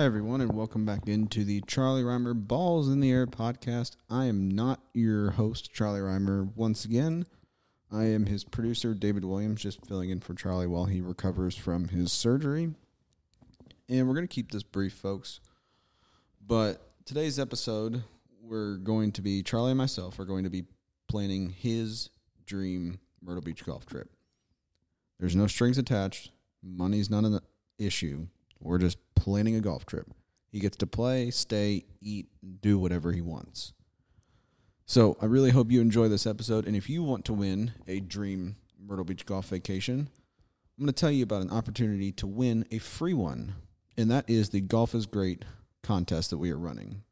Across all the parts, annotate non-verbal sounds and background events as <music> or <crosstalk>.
Hi, everyone, and welcome back into the Charlie Rymer Balls in the Air podcast. I am not your host, Charlie Rymer, once again. I am his producer, David Williams, just filling in for Charlie while he recovers from his surgery. And we're going to keep this brief, folks. But today's episode, we're going to be, Charlie and myself are going to be planning his dream Myrtle Beach golf trip. There's no strings attached, money's not an issue. We're just planning a golf trip. He gets to play, stay, eat, do whatever he wants. So I really hope you enjoy this episode. And if you want to win a dream Myrtle Beach golf vacation, I'm going to tell you about an opportunity to win a free one. And that is the Golf is Great contest that we are running.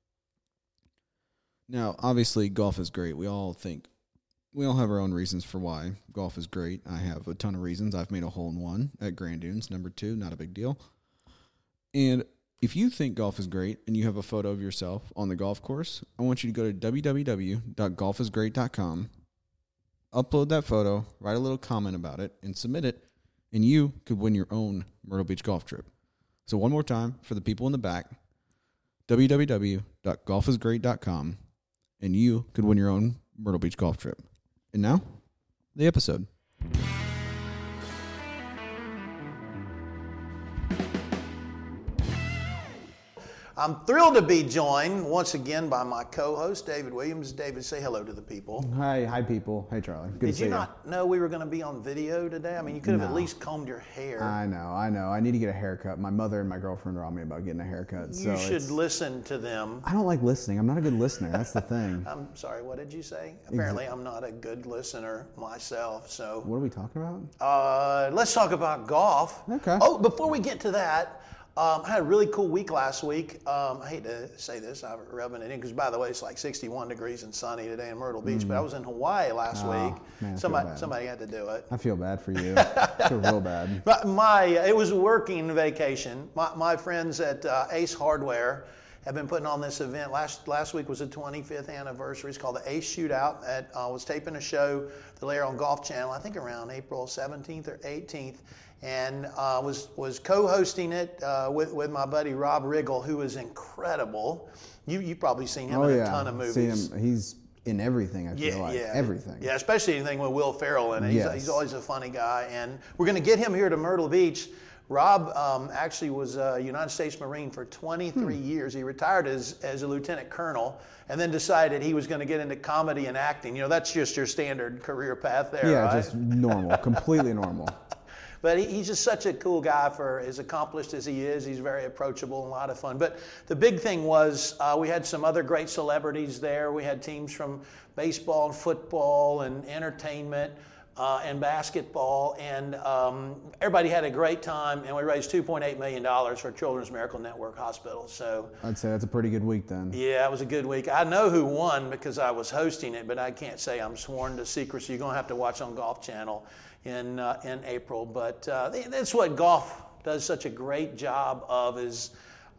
Now, obviously, golf is great. We all think, we all have our own reasons for why golf is great. I have a ton of reasons. I've made a hole in one at Grand Dunes, number two, not a big deal. And if you think golf is great and you have a photo of yourself on the golf course, I want you to go to www.golfisgreat.com, upload that photo, write a little comment about it, and submit it, and you could win your own Myrtle Beach golf trip. So, one more time for the people in the back www.golfisgreat.com, and you could win your own Myrtle Beach golf trip. And now, the episode. I'm thrilled to be joined once again by my co-host David Williams. David, say hello to the people. Hi, hi, people. Hey, Charlie. Good Did to see you Did you not know we were going to be on video today? I mean, you could have at least combed your hair. I know, I know. I need to get a haircut. My mother and my girlfriend are on me about getting a haircut. so you should listen to them. I don't like listening. I'm not a good listener. That's the thing. <laughs> I'm sorry, what did you say? Apparently, I'm not a good listener myself. So What are we talking about? uh, let's talk about golf. Okay. Oh, before we get to that, um, I had a really cool week last week. Um, I hate to say this, I'm rubbing it in because, by the way, it's like 61 degrees and sunny today in Myrtle Beach. But I was in Hawaii last Mm. Oh, week. man, somebody, somebody had to do it. I feel bad for you. <laughs> I feel real bad. But my, it was a working vacation. My, my friends at uh, Ace Hardware have been putting on this event. Last last week was the 25th anniversary. It's called the Ace Shootout. That uh, was taping a show to air on Golf Channel. I think around April 17th or 18th, and uh, was was co-hosting it uh, with with my buddy Rob Riggle, who is incredible. You you probably seen him Oh in yeah, a ton of movies. He's in everything. I feel like everything. Yeah, especially anything with Will Ferrell in it. He's, Yes. he's always a funny guy, and we're going to get him here to Myrtle Beach. Rob um, actually was a United States Marine for 23 Hmm. years. He retired as, as a lieutenant colonel, and then decided he was going to get into comedy and acting. You know, that's just your standard career path there, Yeah, right? just normal, completely normal. <laughs> But he, he's just such a cool guy for as accomplished as he is. He's very approachable and a lot of fun. But the big thing was uh, we had some other great celebrities there. We had teams from baseball and football and entertainment. Uh, and basketball, and um, everybody had a great time, and we raised $2.8 million for Children's Miracle Network Hospital. So, I'd say that's a pretty good week then. yeah, it was a good week. I know who won because I was hosting it, but I can't say I'm sworn to secrecy. You're going to have to watch on Golf Channel in uh, in April. But uh, that's what golf does such a great job of is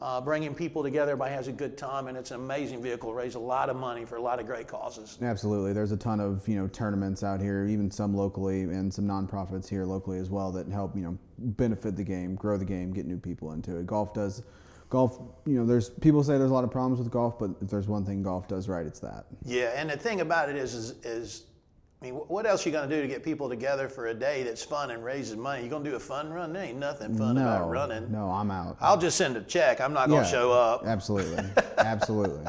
uh, bringing people together. Everybody has a good time, and it's an amazing vehicle. Raise a lot of money for a lot of great causes. Absolutely. There's a ton of you know tournaments out here, even some locally, and some nonprofits here locally as well that help you know benefit the game, grow the game, get new people into it. Golf does. Golf, you know, there's people say there's a lot of problems with golf, but if there's one thing golf does right, it's that. Yeah, and the thing about it is, is, is I mean, what else are you going to do to get people together for a day that's fun and raises money? You going to do a fun run? There ain't nothing fun no, about running. no, I'm out. I'll just send a check. I'm not going to Yeah, show up. Absolutely, <laughs> absolutely.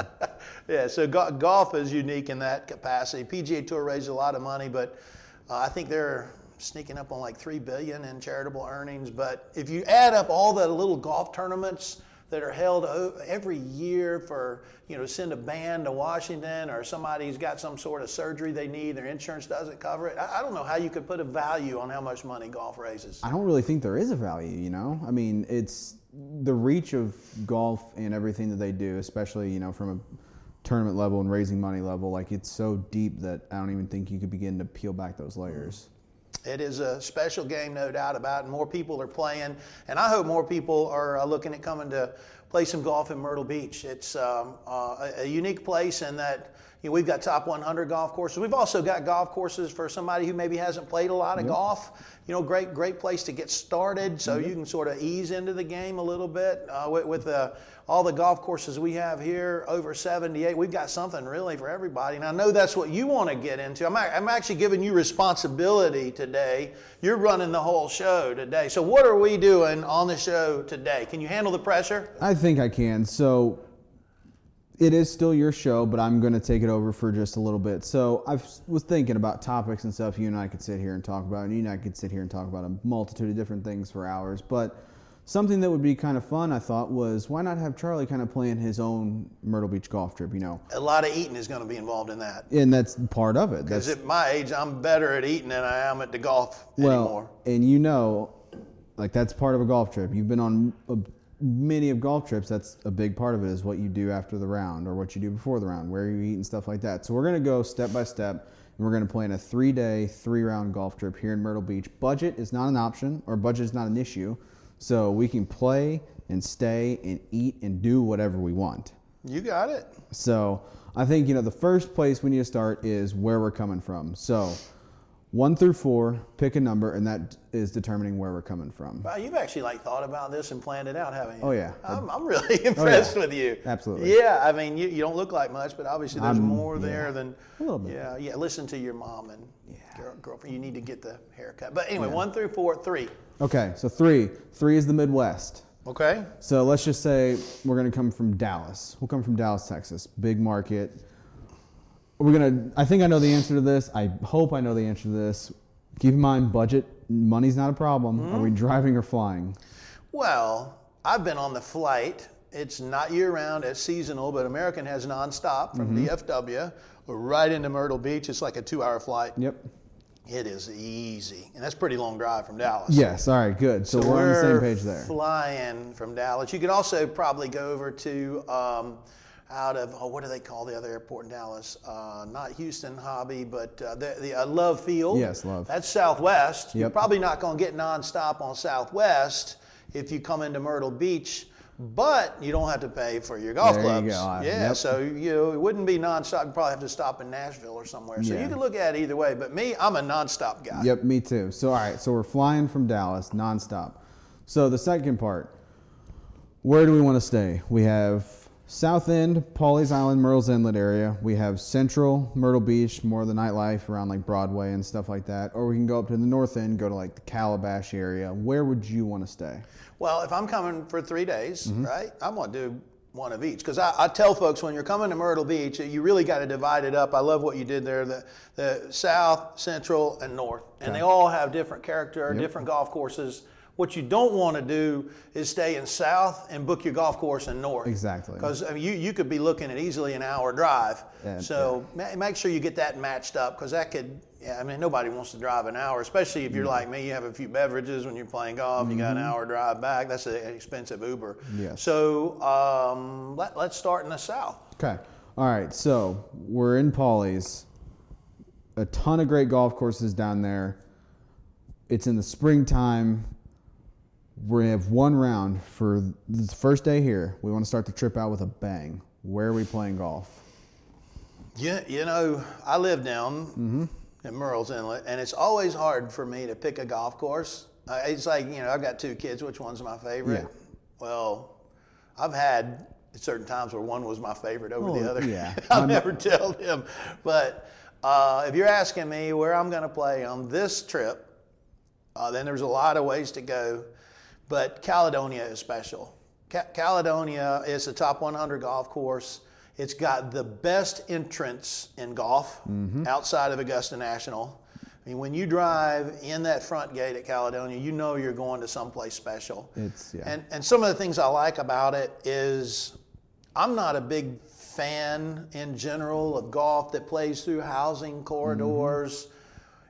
Yeah, so go- golf is unique in that capacity. PGA Tour raises a lot of money, but uh, I think they're sneaking up on like three billion in charitable earnings. But if you add up all the little golf tournaments that are held every year for you know send a band to Washington or somebody's got some sort of surgery they need, their insurance doesn't cover it. I, don't know how you could put a value on how much money golf raises. I don't really think there is a value, you know? I mean, it's the reach of golf and everything that they do, especially, you know, from a tournament level and raising money level, like it's so deep that I don't even think you could begin to peel back those layers. It is a special game, no doubt about and More people are playing, and I hope more people are uh, looking at coming to play some golf in Myrtle Beach. It's um, uh, a, a unique place in that You know, we've got top 100 golf courses. We've also got golf courses for somebody who maybe hasn't played a lot of golf. You know, great great place to get started, so you can sort of ease into the game a little bit uh, with, with uh, all the golf courses we have here, over 78. We've got something really for everybody, and I know that's what you want to get into. I'm, I'm actually giving you responsibility today. You're running the whole show today. So what are we doing on the show today? Can you handle the pressure? I think I can. So it is still your show, but I'm going to take it over for just a little bit. So I was thinking about topics and stuff you and I could sit here and talk about, and you and I could sit here and talk about a multitude of different things for hours. But something that would be kind of fun, I thought, was why not have Charlie kind of plan his own Myrtle Beach golf trip? You know, A lot of eating is going to be involved in that. and that's part of it. Because That's at my age, I'm better at eating than I am at the golf well, anymore. and you know, like that's part of a golf trip. You've been on a, many of golf trips. That's a big part of it is what you do after the round or what you do before the round, where you eat and stuff like that. So we're gonna go step by step, and we're gonna plan a three-day, three-round golf trip here in Myrtle Beach. Budget is not an option, or budget is not an issue, so we can play and stay and eat and do whatever we want. You got it. So I think you know the first place we need to start is where we're coming from. So one through four, pick a number, and that is determining where we're coming from. Wow, you've actually like thought about this and planned it out, haven't you? Oh, yeah. I'm, I'm really <laughs> oh, impressed with you. Absolutely. Yeah, I mean, you, you don't look like much, but obviously there's I'm- more yeah. there than. A little bit. Yeah, yeah. Listen to your mom and girl, girlfriend. You need to get the haircut. But anyway, one through four, three. Okay, so three. Three is the Midwest. Okay. So let's just say we're going to come from Dallas. We'll come from Dallas, Texas. Big market. We're going to, I think I know the answer to this. I hope I know the answer to this. Keep in mind, budget, money's not a problem. Are we driving or flying? Well, I've been on the flight. It's not year round, it's seasonal, but American has nonstop from Mm-hmm. DFW right into Myrtle Beach. It's like a two hour flight. Yep. It is easy. And that's a pretty long drive from Dallas. Yes, all right, good. So, we're, on the same page there. Flying from Dallas. You could also probably go over to um, out of oh, what do they call the other airport in Dallas? Uh, not Houston Hobby, but uh, the, the uh, Love Field. Yes, Love. That's Southwest. You're probably not going to get nonstop on Southwest if you come into Myrtle Beach. But you don't have to pay for your golf There you clubs. go. Uh, Yeah, yep. so you know, it wouldn't be nonstop. You probably have to stop in Nashville or somewhere. So Yeah. you can look at it either way. But me, I'm a nonstop guy. Yep, me too. So, all right, so we're flying from Dallas nonstop. So, the second part, where do we want to stay? We have South End, Pawleys Island, Murrells Inlet area. We have Central, Myrtle Beach, more of the nightlife around like Broadway and stuff like that. Or we can go up to the North End, go to like the Calabash area. Where would you want to stay? Well, if I'm coming for three days, Mm-hmm. right, I'm going to do one of each. Because I, I tell folks when you're coming to Myrtle Beach, you really got to divide it up. I love what you did there the, the south, central, and north. And they all have different character, different golf courses. What you don't want to do is stay in south and book your golf course in north. Exactly. Because I mean, you, you could be looking at easily an hour drive. Yeah, so ma- make sure you get that matched up because that could, yeah, I mean, nobody wants to drive an hour, especially if you're like me, you have a few beverages when you're playing golf, you got an hour drive back. That's an expensive Uber. Yes. So um, let, let's start in the south. Okay. All right. So we're in Pawleys. A ton of great golf courses down there. It's in the springtime. We have one round for the first day here. We want to start the trip out with a bang. Where are we playing golf? Yeah, you know, I live down Mm-hmm. in Murrells Inlet, and it's always hard for me to pick a golf course. Uh, it's like, you know, I've got two kids. Which one's my favorite? Yeah. Well, I've had certain times where one was my favorite over the other. yeah. <laughs> I'll I'm- never tell them. But uh, if you're asking me where I'm going to play on this trip, uh, then there's a lot of ways to go. But Caledonia is special. Ca- Caledonia is a top 100 golf course. It's got the best entrance in golf mm-hmm. outside of Augusta National. I mean, when you drive in that front gate at Caledonia, you know you're going to someplace special. It's- yeah. And and some of the things I like about it is I'm not a big fan in general of golf that plays through housing mm-hmm. corridors.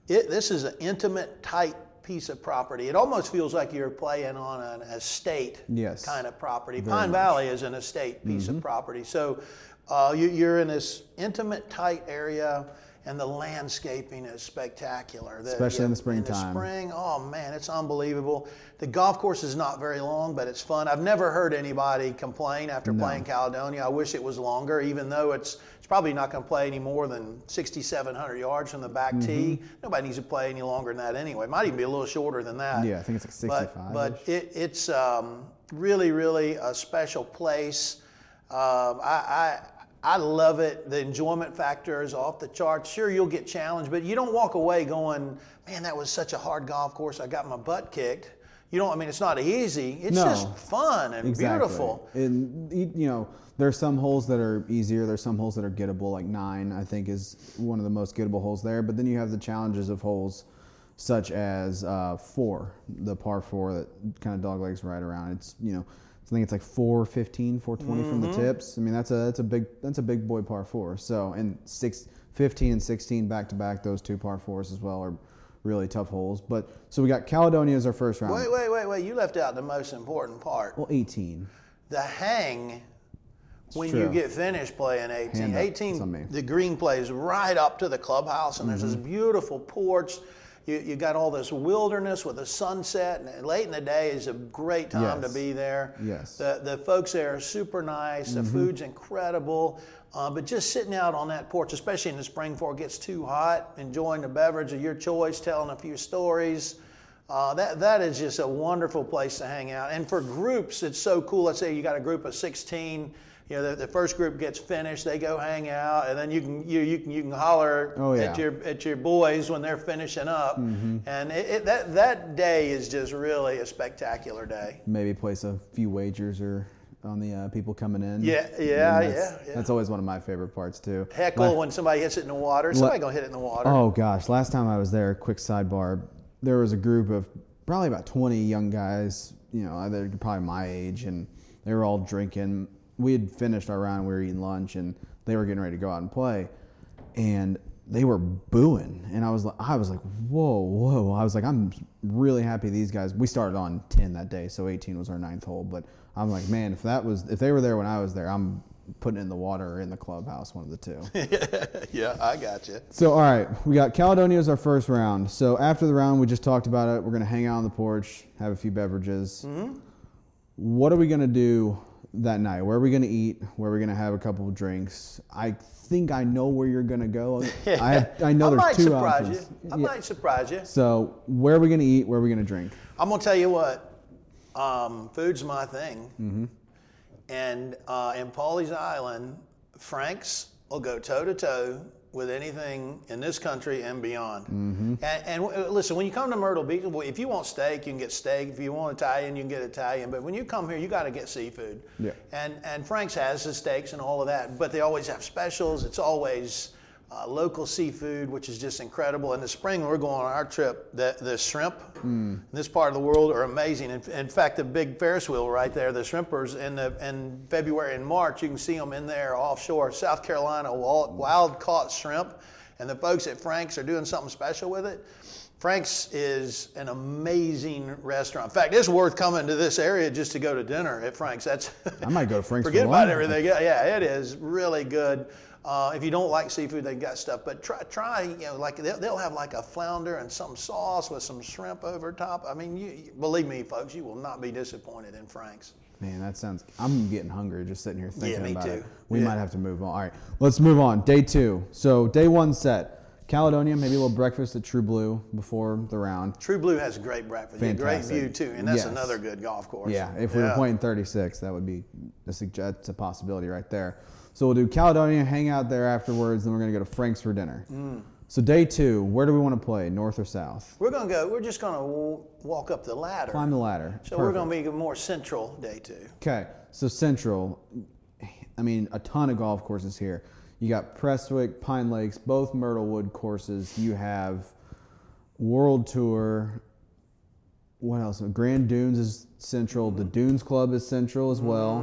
It, this is an intimate, tight piece of property. It almost feels like you're playing on an estate Yes. kind of property. Very Pine much. Valley is an estate piece of property. So uh, you, you're in this intimate, tight area. And the landscaping is spectacular. The- Especially in the In the springtime. spring, oh man, it's unbelievable. The golf course is not very long, but it's fun. I've never heard anybody complain after playing Caledonia. I wish it was longer, even though it's it's probably not going to play any more than 6,700 yards from the back Mm-hmm. tee. Nobody needs to play any longer than that anyway. It might even be a little shorter than that. Yeah, I think it's like 65. But, but it, it's um, really, really a special place. Um, I, I, love it. The enjoyment factor is off the charts. Sure, you'll get challenged, but you don't walk away going, man, that was such a hard golf course. I got my butt kicked. You don't, I mean, it's not easy. It's No. just fun and beautiful. And you know, there's some holes that are easier. There's some holes that are gettable. Like nine, I think, is one of the most gettable holes there. But then you have the challenges of holes such as uh, four, the par four that kind of dog legs right around. It's you know, I think it's like 415, 420 from Mm-hmm. the tips. I mean, that's a that's a big that's a big boy par four. So and six, 15 and 16 back to back. Those two par fours as well are really tough holes. But so we got Caledonia as our first round. Wait, wait, wait, wait. You left out the most important part. Well, 18. the hang when true. you get finished playing 18. Hand 18, it's on me. the green plays right up to the clubhouse, and there's this Mm-hmm. beautiful porch. You, you got all this wilderness with a sunset, and late in the day is a great time Yes. to be there. Yes. The, the folks there are super nice. The food's incredible. Uh, but just sitting out on that porch, especially in the spring before it gets too hot, enjoying the beverage of your choice, telling a few stories. Uh, that that is just a wonderful place to hang out. And for groups, it's so cool. Let's say you got a group of 16. You know, the, the first group gets finished, they go hang out, and then you can you you can you can holler Oh, yeah. at your at your boys when they're finishing up. And it, it, that that day is just really a spectacular day. maybe place a few wagers or on the uh, people coming in. Yeah, yeah, that's, yeah, yeah. That's always one of my favorite parts too. Heckle La- when somebody hits it in the water. Somebody gonna hit it in the water. oh gosh, last time I was there, quick sidebar, there was a group of probably about 20 young guys, you know, they're probably my age, and they were all drinking. We had finished our round, we were eating lunch, and they were getting ready to go out and play, and they were booing, and I was like, I was like, whoa, whoa. I was like, I'm really happy these guys. We started on 10 that day, so 18 was our ninth hole, but I'm like, man, if that was if they were there when I was there, I'm putting in the water or in the clubhouse, one of the two. <laughs> yeah, I got you. So, all right, we got Caledonia as our first round. So, after the round, we just talked about it. We're going to hang out on the porch, have a few beverages. Mm-hmm. What are we going to do that night? Where are we going to eat? Where are we going to have a couple of drinks? I think I know where you're going to go. <laughs> I, have, I know I there's might two surprise options. you. I Yeah. might surprise you. So, where are we going to eat? Where are we going to drink? I'm gonna tell you what. Um, food's my thing. Mm-hmm. And uh, in Pawleys Island, Frank's will go toe to toe with anything in this country and beyond. Mm-hmm. And, and uh, listen, when you come to Myrtle Beach, if you want steak, you can get steak. If you want Italian, you can get Italian. But when you come here, you got to get seafood. Yeah. And and Frank's has the steaks and all of that, but they always have specials. It's always uh, local seafood, which is just incredible. In the spring, we're going on our trip. The the shrimp in this part of the world are amazing. In, in fact, the big Ferris wheel right there, the shrimpers in the in February and March, you can see them in there offshore, South Carolina, wild, wild caught shrimp, and the folks at Frank's are doing something special with it. Frank's is an amazing restaurant. In fact, it's worth coming to this area just to go to dinner at Frank's. That's I might go to Frank's <laughs> Forget for about everything. Yeah, it is really good. Uh, if you don't like seafood, they've got stuff. But try, try you know, like they'll, they'll have like a flounder and some sauce with some shrimp over top. I mean, you, believe me, folks, you will not be disappointed in Frank's. Man, that sounds. I'm getting hungry just sitting here thinking yeah, me about too. it. We Yeah. might have to move on. All right, let's move on. Day two. So day one set. Caledonia, maybe a little breakfast at True Blue before the round. True Blue has a great breakfast, yeah, great view too, and that's Yes. another good golf course. Yeah, if we were playing 36, that would be a, that's a possibility right there. So we'll do Caledonia, hang out there afterwards, then we're gonna go to Frank's for dinner. Mm. So day two, where do we want to play? North or south? we're gonna go. We're just gonna w- walk up the ladder. Climb the ladder. so we're gonna be more central day two. Okay, so Central, I mean, a ton of golf courses here. You got Prestwick, Pine Lakes, both Myrtlewood courses. You have World Tour. What else? Grand Dunes is Central. The Dunes Club is Central as well.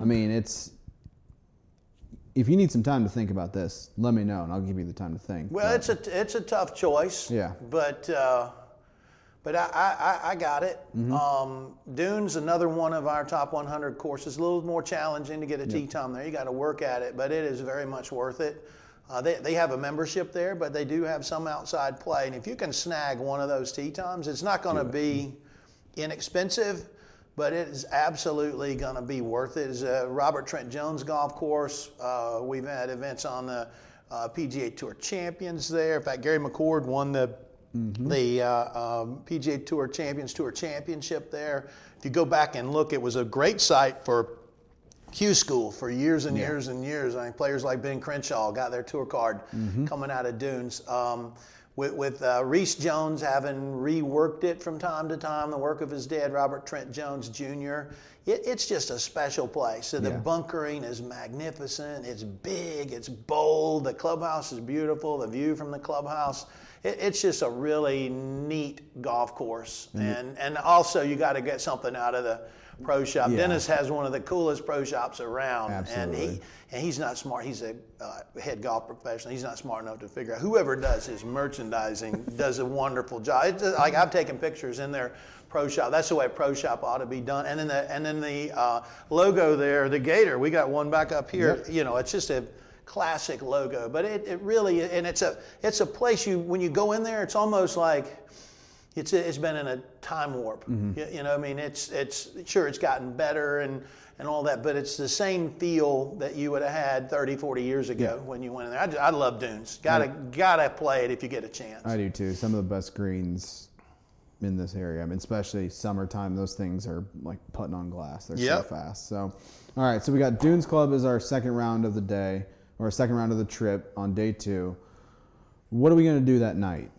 I mean, it's. If you need some time to think about this, let me know, and I'll give you the time to think. Well, But- it's a it's a tough choice. Yeah. But uh, but I, I, I- got it. Mm-hmm. Um, Dune's another one of our top 100 courses. A little more challenging to get a tee time there. You got to work at it, but it is very much worth it. Uh, they, they have a membership there, but they do have some outside play. And if you can snag one of those tee times, it's not going to be inexpensive, but it is absolutely going to be worth it. It's a Robert Trent Jones golf course. Uh, we've had events on the uh, PGA Tour champions there. In fact, Gary McCord won the the uh, um, PGA Tour Champions Tour Championship there. If you go back and look, it was a great site for Q School for years and years and years. I mean, players like Ben Crenshaw got their tour card coming out of Dunes. Um, with with uh, Rees Jones having reworked it from time to time, the work of his dad, Robert Trent Jones Jr., it, it's just a special place. So the Yeah. bunkering is magnificent. It's big. It's bold. The clubhouse is beautiful. The view from the clubhouse. It, it's just a really neat golf course. And and also you got to get something out of the pro shop. Yeah. Dennis has one of the coolest pro shops around. And he and he's not smart. He's a uh, head golf professional. He's not smart enough to figure out. Whoever does his merchandising <laughs> does a wonderful job. It's just, like I've taken pictures in their pro shop. That's the way a pro shop ought to be done. And then the and then the uh, logo there, the gator. We got one back up here. Yep. You know, it's just a classic logo. But it, it really and it's a it's a place you when you go in there, it's almost like it's it's been in a time warp. Mm-hmm. You, you know, I mean, it's it's sure it's gotten better and and all that, but it's the same feel that you would have had 30, 40 years ago when you went in there. I, just- I love dunes. Gotta gotta play it if you get a chance. I do too. Some of the best greens in this area. I mean, especially summertime, those things are like putting on glass. They're Yep. so fast. So, all right. So we got Dunes Club as our second round of the day, or a second round of the trip on day two. What are we going to do that night?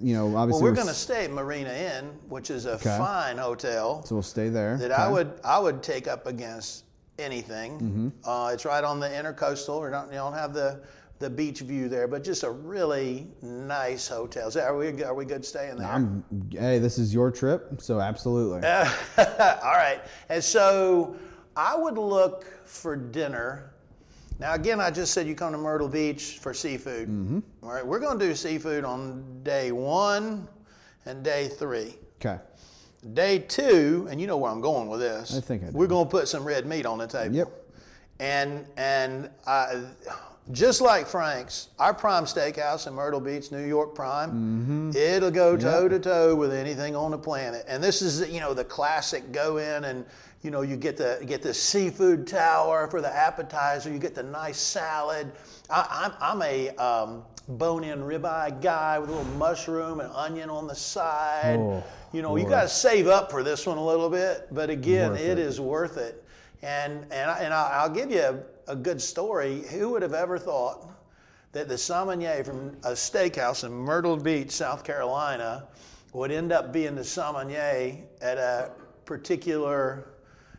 You know, well, obviously we're we're going to stay at Marina Inn, which is a Okay. fine hotel. so we'll stay there. that I would I would take up against anything. Mm-hmm. Uh, it's right on the intercoastal. We don't you don't have the the beach view there, but just a really nice hotel. So are we are we good staying there? I'm. Hey, this is your trip, so absolutely. <laughs> All right. And so I would look for dinner. Now, again, I just said you come to Myrtle Beach for seafood. Mm-hmm. All right. We're going to do seafood on day one and day three. Okay. Day two, and you know where I'm going with this. I think I do. We're going to put some red meat on the table. Yep. And and I, just like Frank's, our Prime Steakhouse in Myrtle Beach, New York Prime, Mm-hmm. it'll go toe to toe with anything on the planet. And this is you know the classic go in and you know you get the get the seafood tower for the appetizer, you get the nice salad. I, I'm I'm a um, bone-in ribeye guy with a little mushroom and onion on the side. Oh, you know you Lord. got to save up for this one a little bit, but again, Worth it it. is worth it. And and I, and I'll give you a, a good story. Who would have ever thought that the sommelier from a steakhouse in Myrtle Beach, South Carolina, would end up being the sommelier at a particular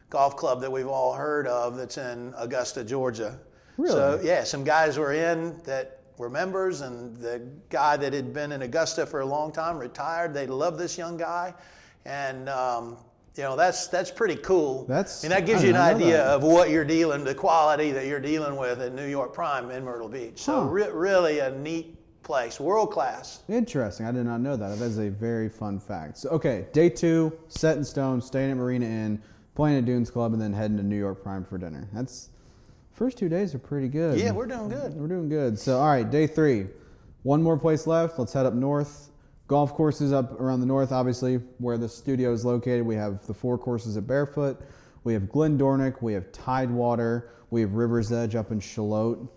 golf club that we've all heard of that's in Augusta, Georgia. Really? So yeah, some guys were in that were members, and the guy that had been in Augusta for a long time retired. They loved this young guy, and um, you know that's that's pretty cool. That's- and that gives I you an idea that. of what you're dealing, the quality that you're dealing with at New York Prime in Myrtle Beach. So Huh. re- really a neat place, world class. Interesting. I did not know that. That is a very fun fact. So, okay, day two, set in stone, staying at Marina Inn, playing at Dunes Club, and then heading to New York Prime for dinner. That's first two days are pretty good. Yeah, we're doing good. We're doing good. So, all right, day three. One more place left. Let's head up north. Golf courses up around the north, obviously, where the studio is located. We have the four courses at Barefoot. We have Glen Dornoch. We have Tidewater. We have River's Edge up in Shallotte.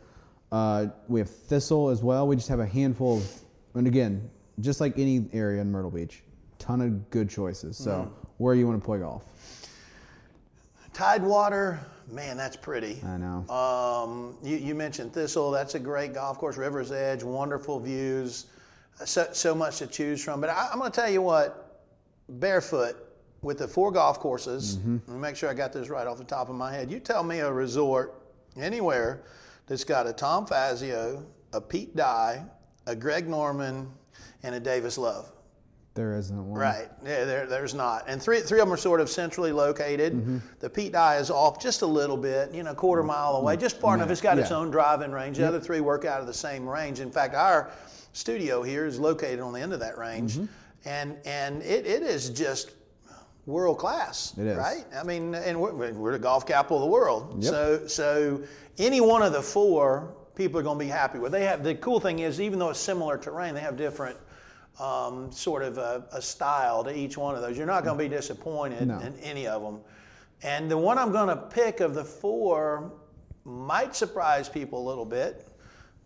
Uh, we have Thistle as well. We just have a handful of, and again, just like any area in Myrtle Beach, ton of good choices. So, Mm. where you want to play golf? Tidewater, man, that's pretty. I know. Um, you, you mentioned Thistle. That's a great golf course. River's Edge, wonderful views. So, so much to choose from. But I, I'm going to tell you what, barefoot with the four golf courses. Let me make sure I got this right off the top of my head. You tell me a resort anywhere that's got a Tom Fazio, a Pete Dye, a Greg Norman, and a Davis Love. There isn't one. Right. Yeah, there, there's not. And three, three of them are sort of centrally located. The Pete Dye is off just a little bit, you know, a quarter mile away, just far enough. It's got its own driving range. The other three work out of the same range. In fact, our studio here is located on the end of that range. Mm-hmm. And, and it, it is just world class. It is. Right? I mean, and we're, we're the golf capital of the world. Yep. So, so any one of the four people are going to be happy with. They have the cool thing is even though it's similar terrain, they have different um, sort of a, a style to each one of those. You're not going to be disappointed No. in any of them. And the one I'm going to pick of the four might surprise people a little bit,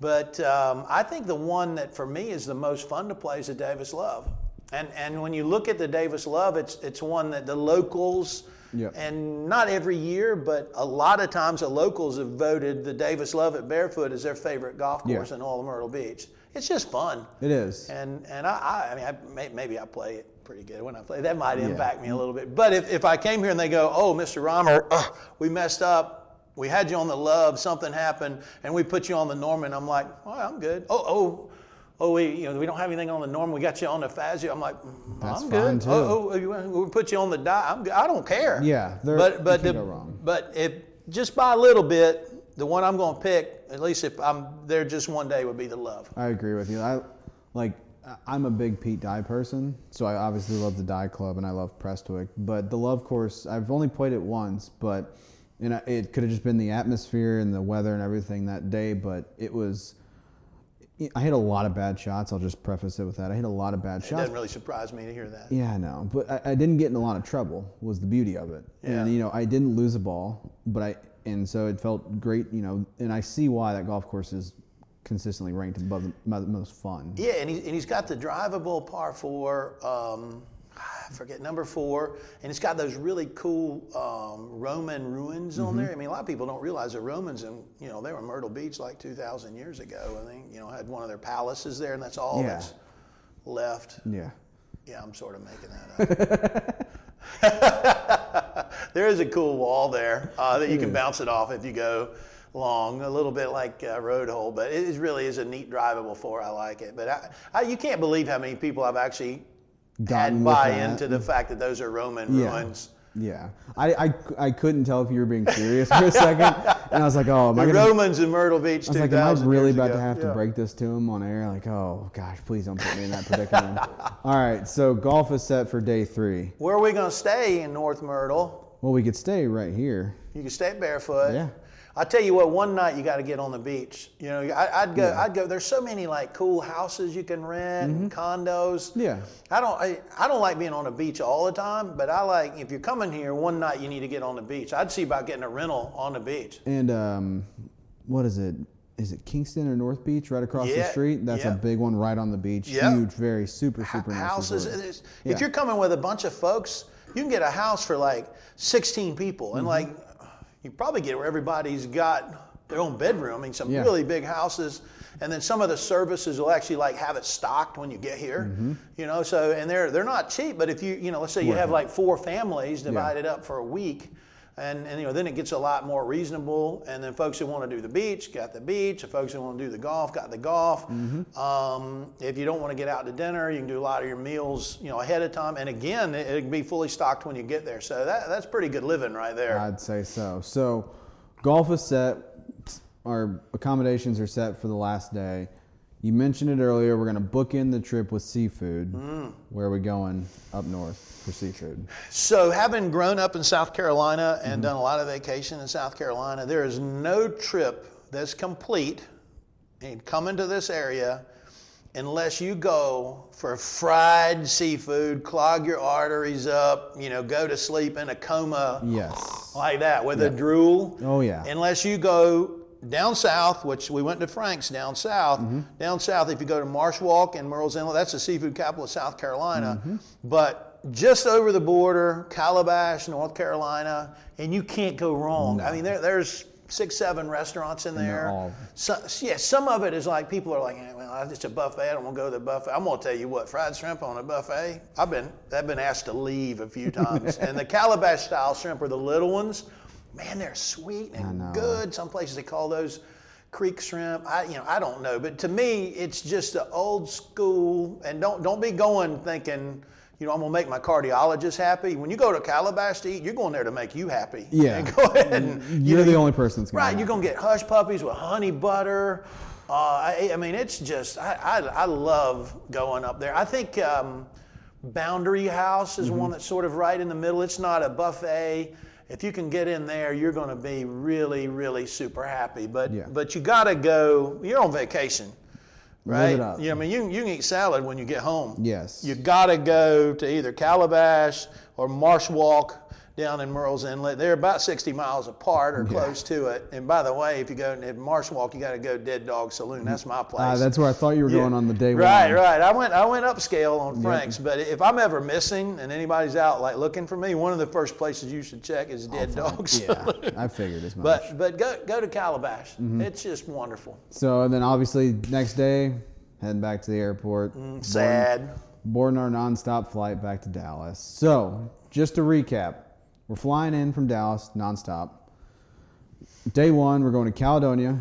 but um, I think the one that for me is the most fun to play is the Davis Love. And and when you look at the Davis Love, it's it's one that the locals. Yep. And not every year, but a lot of times the locals have voted the Davis Love at Barefoot as their favorite golf Yeah. course in all of Myrtle Beach. It's just fun. It is. And and I, I, I mean, I, may, maybe I play it pretty good when I play. That might Yeah. impact me a little bit. But if, if I came here and they go, oh, Mr. Rymer, uh, we messed up. We had you on the love. Something happened, and we put you on the Norman. I'm like, oh, I'm good. Oh, oh. Oh, we you know we don't have anything on the norm. We got you on the Fazio. I'm like, mm, I'm fine, good. too. Oh, oh, we put you on the Dye. I'm good. I don't care. Yeah, but but the- but if just by a little bit, the one I'm going to pick, at least if I'm there just one day, would be the love. I agree with you. I like. I'm a big Pete Dye person, so I obviously love the Dye Club and I love Prestwick. But the Love Course, I've only played it once, but you know it could have just been the atmosphere and the weather and everything that day. But it was. I hit a lot of bad shots. I'll just preface it with that. I hit a lot of bad It shots. It doesn't really surprise me to hear that. Yeah, I know, but I, I didn't get in a lot of trouble. Was the beauty of it, Yeah. and you know I didn't lose a ball, but I and so it felt great, you know, and I see why that golf course is consistently ranked above the most fun. Yeah, and, he, and he's got the drivable par four, um, I forget number four, and it's got those really cool um, Roman ruins Mm-hmm. on there. I mean, a lot of people don't realize the Romans, and you know, they were Myrtle Beach like 2,000 years ago, and they, you know, had one of their palaces there, and that's all Yeah. that's left. Yeah, Yeah, I'm sort of making that up. <laughs> <laughs> there is a cool wall there uh, that you can bounce it off if you go long, a little bit like uh, road hole, but it is really is a neat drivable four. I like it, but I, I, you can't believe how many people I've actually Gotten had buy that. into the fact that those are Roman Yeah. ruins. yeah. I, I, I couldn't tell if you were being serious for a second, and I was like, oh, am I gonna? Romans in Myrtle Beach, I was like, am I really about ago. to have to break this to him on air? Like, oh gosh, please don't put me in that predicament. All right, so golf is set for day three. Where are we going to stay in North Myrtle? Well, we could stay right here. You could stay barefoot. Yeah. I tell you what, one night you got to get on the beach. You know, I, I'd go. I'd go. There's so many like cool houses you can rent, condos. Mm-hmm. Yeah. I don't. I, I don't like being on the beach all the time, but I like if you're coming here one night, you need to get on the beach. I'd see about getting a rental on the beach. And um, what is it? Is it Kingston or North Beach right across the Yeah, street? That's yeah. a big one right on the beach. Yeah. Huge, very super, super nice. houses. Yeah. If you're coming with a bunch of folks, you can get a house for like 16 people, Mm-hmm. and like you probably get where everybody's got their own bedroom. I mean, some Yeah. really big houses, and then some of the services will actually like have it stocked when you get here. Mm-hmm. You know, so and they're they're not cheap, but if you you know, let's say you have like four families divided up for a week. And, and you know then it gets a lot more reasonable and then folks who want to do the beach got the beach the folks who want to do the golf got the golf Mm-hmm. um, if you don't want to get out to dinner you can do a lot of your meals you know ahead of time and again it, it can be fully stocked when you get there so that, that's pretty good living right there I'd say so. So, golf is set. Our accommodations are set for the last day. You mentioned it earlier. We're going to book in the trip with seafood. Mm. Where are we going up north for seafood? So, having grown up in South Carolina and Mm-hmm. done a lot of vacation in South Carolina, there is no trip that's complete and coming to this area unless you go for fried seafood, clog your arteries up, you know, go to sleep in a coma Yes. like that with a drool. Oh, yeah. Unless you go down south, which we went to Frank's down south. Mm-hmm. Down south, if you go to Marsh Walk and Murrells Inlet, that's the seafood capital of South Carolina. Mm-hmm. But just over the border, Calabash, North Carolina, and you can't go wrong. I mean, there, there's six, seven restaurants in there. So, yeah, some of it is like people are like, eh, well, it's a buffet. I don't want to go to the buffet. I'm going to tell you what, fried shrimp on a buffet. I've been, I've been asked to leave a few times. <laughs> and the calabash style shrimp are the little ones. Man, they're sweet and good. Some places they call those creek shrimp. I, you know, I don't know, but to me, it's just the old school. And don't, don't be going thinking. You know, I'm gonna make my cardiologist happy. When you go to Calabash to eat, you're going there to make you happy. Yeah. And <laughs> go ahead and You're know, the only person that's going Right, you're gonna get hush puppies with honey butter. Uh, I, I mean, it's just I, I, I love going up there. I think um, Boundary House is one that's sort of right in the middle. It's not a buffet, if you can get in there, you're going to be really, really super happy. But Yeah. but you got to go. You're on vacation, right? Yeah, I mean, you you can eat salad when you get home. Yes. You got to go to either Calabash or Marsh Walk down in Murrells Inlet. They're about 60 miles apart or close to it. And by the way, if you go to Marsh Walk, you got to go Dead Dog Saloon. That's my place. Uh, that's where I thought you were Yeah. going on the day Right, one. right. I went I went upscale on Frank's, but if I'm ever missing and anybody's out like looking for me, one of the first places you should check is Dead Dog Saloon. Yeah. I figured as <laughs> much. But but go go to Calabash. Mm-hmm. It's just wonderful. so and then obviously next day, heading back to the airport. Mm, Sad. boarding our nonstop flight back to Dallas. So, just to recap, we're flying in from Dallas nonstop. Day one, we're going to Caledonia,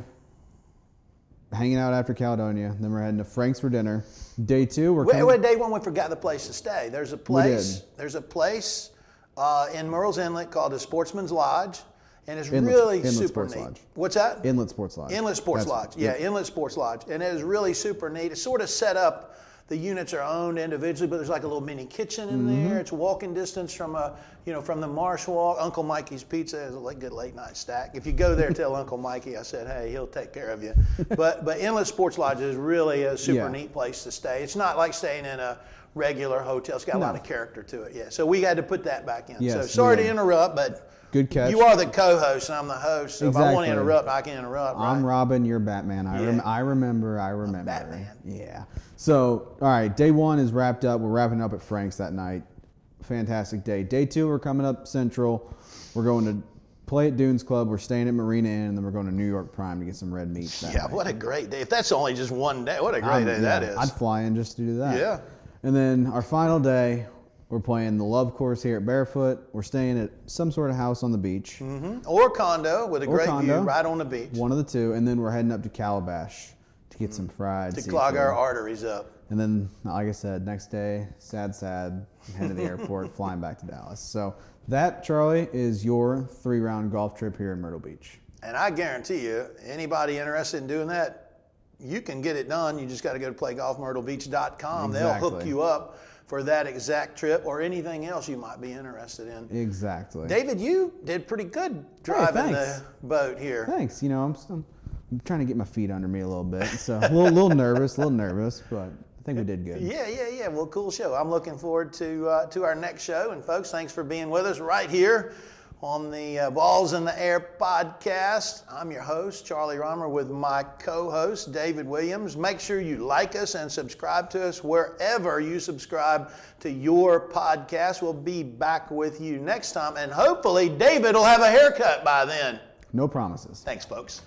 hanging out after Caledonia. Then we're heading to Frank's for dinner. Day two, we're Wait, coming. wait, day one, we forgot the place to stay. There's a place. did. There's a place uh, in Murrells Inlet called the Sportsman's Lodge, and it's Inlet- really Inlet super Sports neat. Lodge. What's that? Inlet Sports Lodge. Inlet Sports That's- Lodge. Yeah, Inlet Sports Lodge. And it is really super neat. It's sort of set up, the units are owned individually, but there's like a little mini kitchen in Mm-hmm. there. It's walking distance from a, you know, from the Marsh Walk. Uncle Mikey's Pizza is a good late night stack. If you go there, <laughs> tell Uncle Mikey I said, hey, he'll take care of you. But but Inlet Sports Lodge is really a super Yeah. neat place to stay. It's not like staying in a regular hotel. It's got a lot of character to it. Yeah. So we had to put that back in. Yes, so sorry to interrupt, but Good catch. you are the co-host and I'm the host. So if I want to interrupt, I can interrupt. Right? I'm Robin, you're Batman. I, rem- Yeah. I remember, I remember. Batman. Yeah. So, all right, day one is wrapped up. We're wrapping up at Frank's that night. Fantastic day. Day two, we're coming up Central. We're going to play at Dunes Club. We're staying at Marina Inn, and then we're going to New York Prime to get some red meat. That Yeah, night. what a great day. If that's only just one day, what a great I'm- day that yeah, is. I'd fly in just to do that. Yeah. And then our final day, we're playing the Love Course here at Barefoot. We're staying at some sort of house on the beach, Mhm. Or condo with a Or great condo. view right on the beach one of the two, and then we're heading up to Calabash to get some fried to seafood. clog our arteries up. And then, like I said, next day, sad, sad, head to the airport, <laughs> flying back to Dallas. So that, Charlie, is your three-round golf trip here in Myrtle Beach. And I guarantee you, anybody interested in doing that, you can get it done. You just got to go to playgolfmyrtlebeach.com. They'll hook you up for that exact trip or anything else you might be interested in. Exactly. David, you did pretty good driving the boat here. Thanks. You know, I'm, still, I'm trying to get my feet under me a little bit, so a little, little nervous, a little nervous, but I think we did good. Yeah, yeah, yeah. Well, cool show. I'm looking forward to uh, to our next show. And folks, thanks for being with us right here on the uh, Balls in the Air podcast. I'm your host, Charlie Rymer, with my co-host David Williams. Make sure you like us and subscribe to us wherever you subscribe to your podcast. We'll be back with you next time, and hopefully David will have a haircut by then. No promises. Thanks, folks.